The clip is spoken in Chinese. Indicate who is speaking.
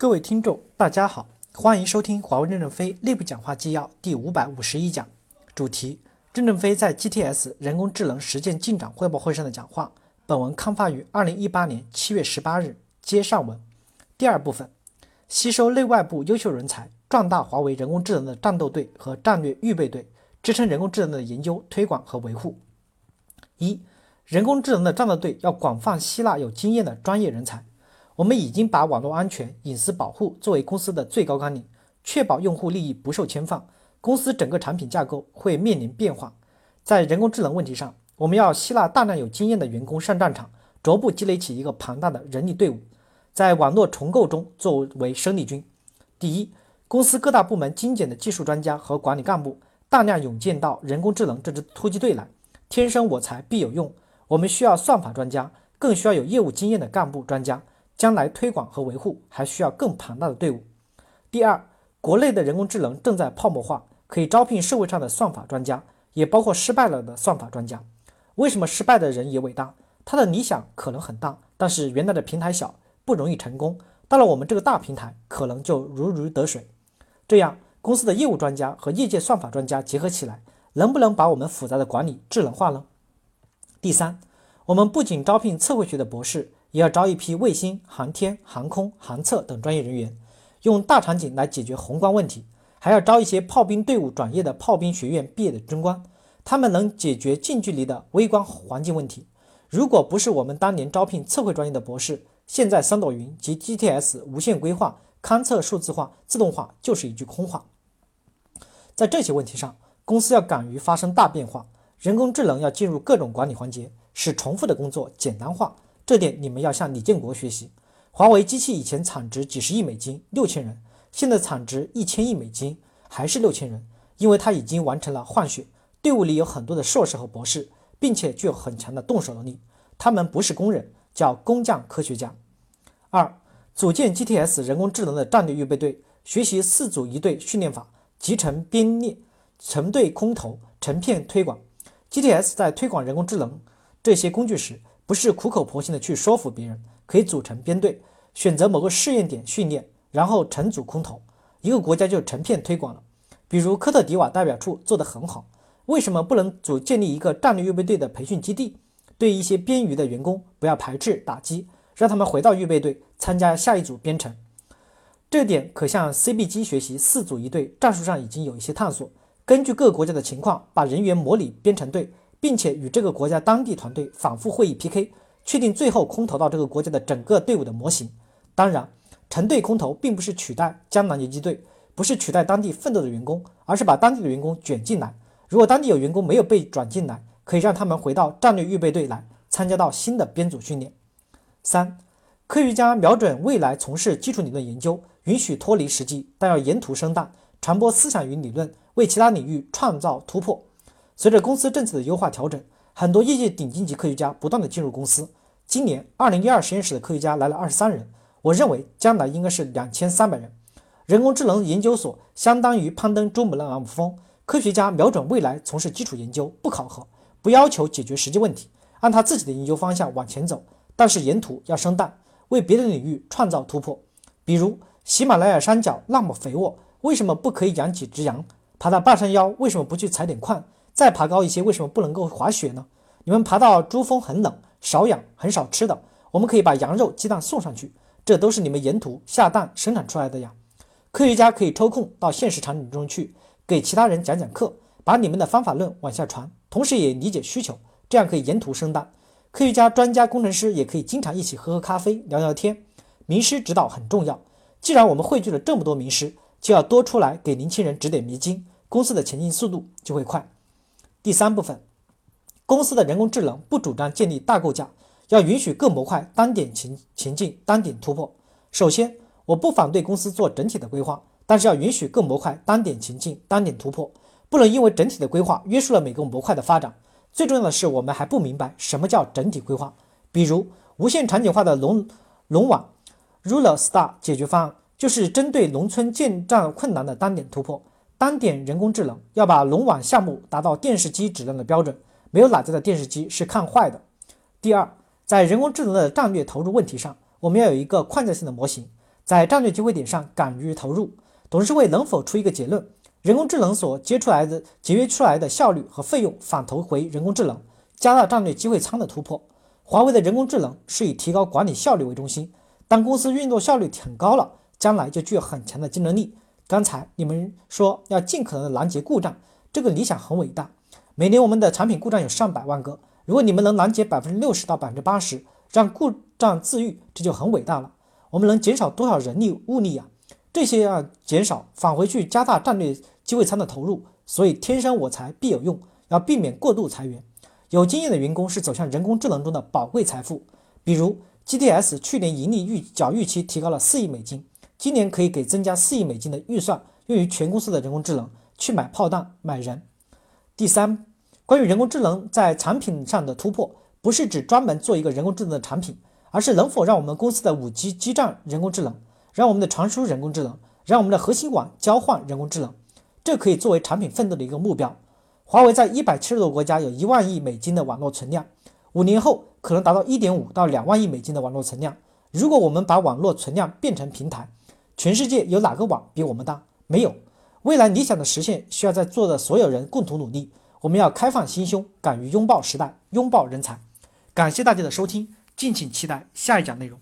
Speaker 1: 各位听众，大家好，欢迎收听华为任正非内部讲话纪要第五百五十一讲，主题：任正非在 GTS 人工智能实践进展汇报会上的讲话。本文刊发于二零一八年七月十八日。接上文，第二部分，吸收内外部优秀人才，壮大华为人工智能的战斗队和战略预备队，支撑人工智能的研究、推广和维护。一、人工智能的战斗队要广泛吸纳有经验的专业人才。我们已经把网络安全、隐私保护作为公司的最高纲领，确保用户利益不受侵犯。公司整个产品架构会面临变化，在人工智能问题上，我们要吸纳大量有经验的员工上战场，逐步积累起一个庞大的人力队伍，在网络重构中作为生力军。第一，公司各大部门精简的技术专家和管理干部大量涌进到人工智能这支突击队来，天生我材必有用。我们需要算法专家，更需要有业务经验的干部专家。将来推广和维护还需要更庞大的队伍。第二，国内的人工智能正在泡沫化，可以招聘社会上的算法专家，也包括失败了的算法专家。为什么失败的人也伟大？他的理想可能很大，但是原来的平台小，不容易成功。到了我们这个大平台，可能就如鱼得水。这样，公司的业务专家和业界算法专家结合起来，能不能把我们复杂的管理智能化呢？第三，我们不仅招聘测绘学的博士。也要招一批卫星、航天、航空、航测等专业人员，用大场景来解决宏观问题；还要招一些炮兵队伍转业的炮兵学院毕业的军官，他们能解决近距离的微观环境问题。如果不是我们当年招聘测绘专业的博士，现在三朵云及 GTS 无线规划、勘测数字化、自动化就是一句空话。在这些问题上，公司要敢于发生大变化，人工智能要进入各种管理环节，使重复的工作简单化。这点你们要向李建国学习。华为机器以前产值几十亿美金，六千人，现在产值一千亿美金，还是六千人，因为它已经完成了换血。队伍里有很多的硕士和博士，并且具有很强的动手能力。他们不是工人，叫工匠科学家。二，组建 GTS 人工智能的战略预备队，学习四组一队训练法，集成编列，成队空投，成片推广。GTS 在推广人工智能这些工具时。不是苦口婆心的去说服别人，可以组成编队，选择某个试验点训练，然后成组空投，一个国家就成片推广了。比如科特迪瓦代表处做得很好，为什么不能组建立一个战略预备队的培训基地？对一些边余的员工不要排斥打击，让他们回到预备队参加下一组编程。这点可向 CBG 学习，四组一队战术上已经有一些探索，根据各国家的情况，把人员模拟编成队。并且与这个国家当地团队反复会议 PK，确定最后空投到这个国家的整个队伍的模型。当然，成队空投并不是取代江南游击队，不是取代当地奋斗的员工，而是把当地的员工卷进来。如果当地有员工没有被转进来，可以让他们回到战略预备队来参加到新的编组训练。三，科学家瞄准未来从事基础理论研究，允许脱离实际，但要沿途生蛋，传播思想与理论，为其他领域创造突破。随着公司政策的优化调整，很多业界顶级级科学家不断的进入公司。今年二零一二实验室的科学家来了二十三人，我认为将来应该是两千三百人。人工智能研究所相当于攀登珠穆朗玛峰，科学家瞄准未来从事基础研究，不考核，不要求解决实际问题，按他自己的研究方向往前走，但是沿途要生蛋，为别的领域创造突破。比如喜马拉雅山脚那么肥沃，为什么不可以养几只羊？爬到半山腰为什么不去采点矿？再爬高一些，为什么不能够滑雪呢？你们爬到珠峰很冷，少氧，很少吃的，我们可以把羊肉、鸡蛋送上去，这都是你们沿途下蛋生产出来的呀。科学家可以抽空到现实场景中去，给其他人讲讲课，把你们的方法论往下传，同时也理解需求，这样可以沿途生蛋。科学家、专家、工程师也可以经常一起喝喝咖啡、聊聊天。名师指导很重要，既然我们汇聚了这么多名师，就要多出来给年轻人指点迷津，公司的前进速度就会快。第三部分，公司的人工智能不主张建立大构架，要允许各模块单点情情境单点突破。首先，我不反对公司做整体的规划，但是要允许各模块单点情境单点突破，不能因为整体的规划约束了每个模块的发展。最重要的是，我们还不明白什么叫整体规划。比如，无线场景化的龙龙网 Ruler Star 解决方案，就是针对农村建站困难的单点突破。单点人工智能要把龙网项目达到电视机质量的标准，没有哪家的电视机是看坏的。第二，在人工智能的战略投入问题上，我们要有一个框架性的模型，在战略机会点上敢于投入。董事会能否出一个结论？人工智能所接出来的节约出来的效率和费用反投回人工智能，加大战略机会仓的突破。华为的人工智能是以提高管理效率为中心，当公司运作效率很高了，将来就具有很强的竞争力。刚才你们说要尽可能的拦截故障，这个理想很伟大。每年我们的产品故障有上百万个，如果你们能拦截百分之六十到百分之八十，让故障自愈，这就很伟大了。我们能减少多少人力物力呀？这些要减少返回去加大战略机会仓的投入。所以天生我材必有用，要避免过度裁员。有经验的员工是走向人工智能中的宝贵财富。比如 GTS 去年盈利预缴预期提高了四亿美金。今年可以给增加四亿美金的预算，用于全公司的人工智能，去买炮弹、买人。第三，关于人工智能在产品上的突破，不是指专门做一个人工智能的产品，而是能否让我们公司的五 G 基站人工智能，让我们的传输人工智能，让我们的核心网交换人工智能，这可以作为产品奋斗的一个目标。华为在一百七十多个国家有一万亿美金的网络存量，五年后可能达到一点五到两万亿美金的网络存量。如果我们把网络存量变成平台，全世界有哪个网比我们大？没有。未来理想的实现，需要在座的所有人共同努力。我们要开放心胸，敢于拥抱时代，拥抱人才。感谢大家的收听，敬请期待下一讲内容。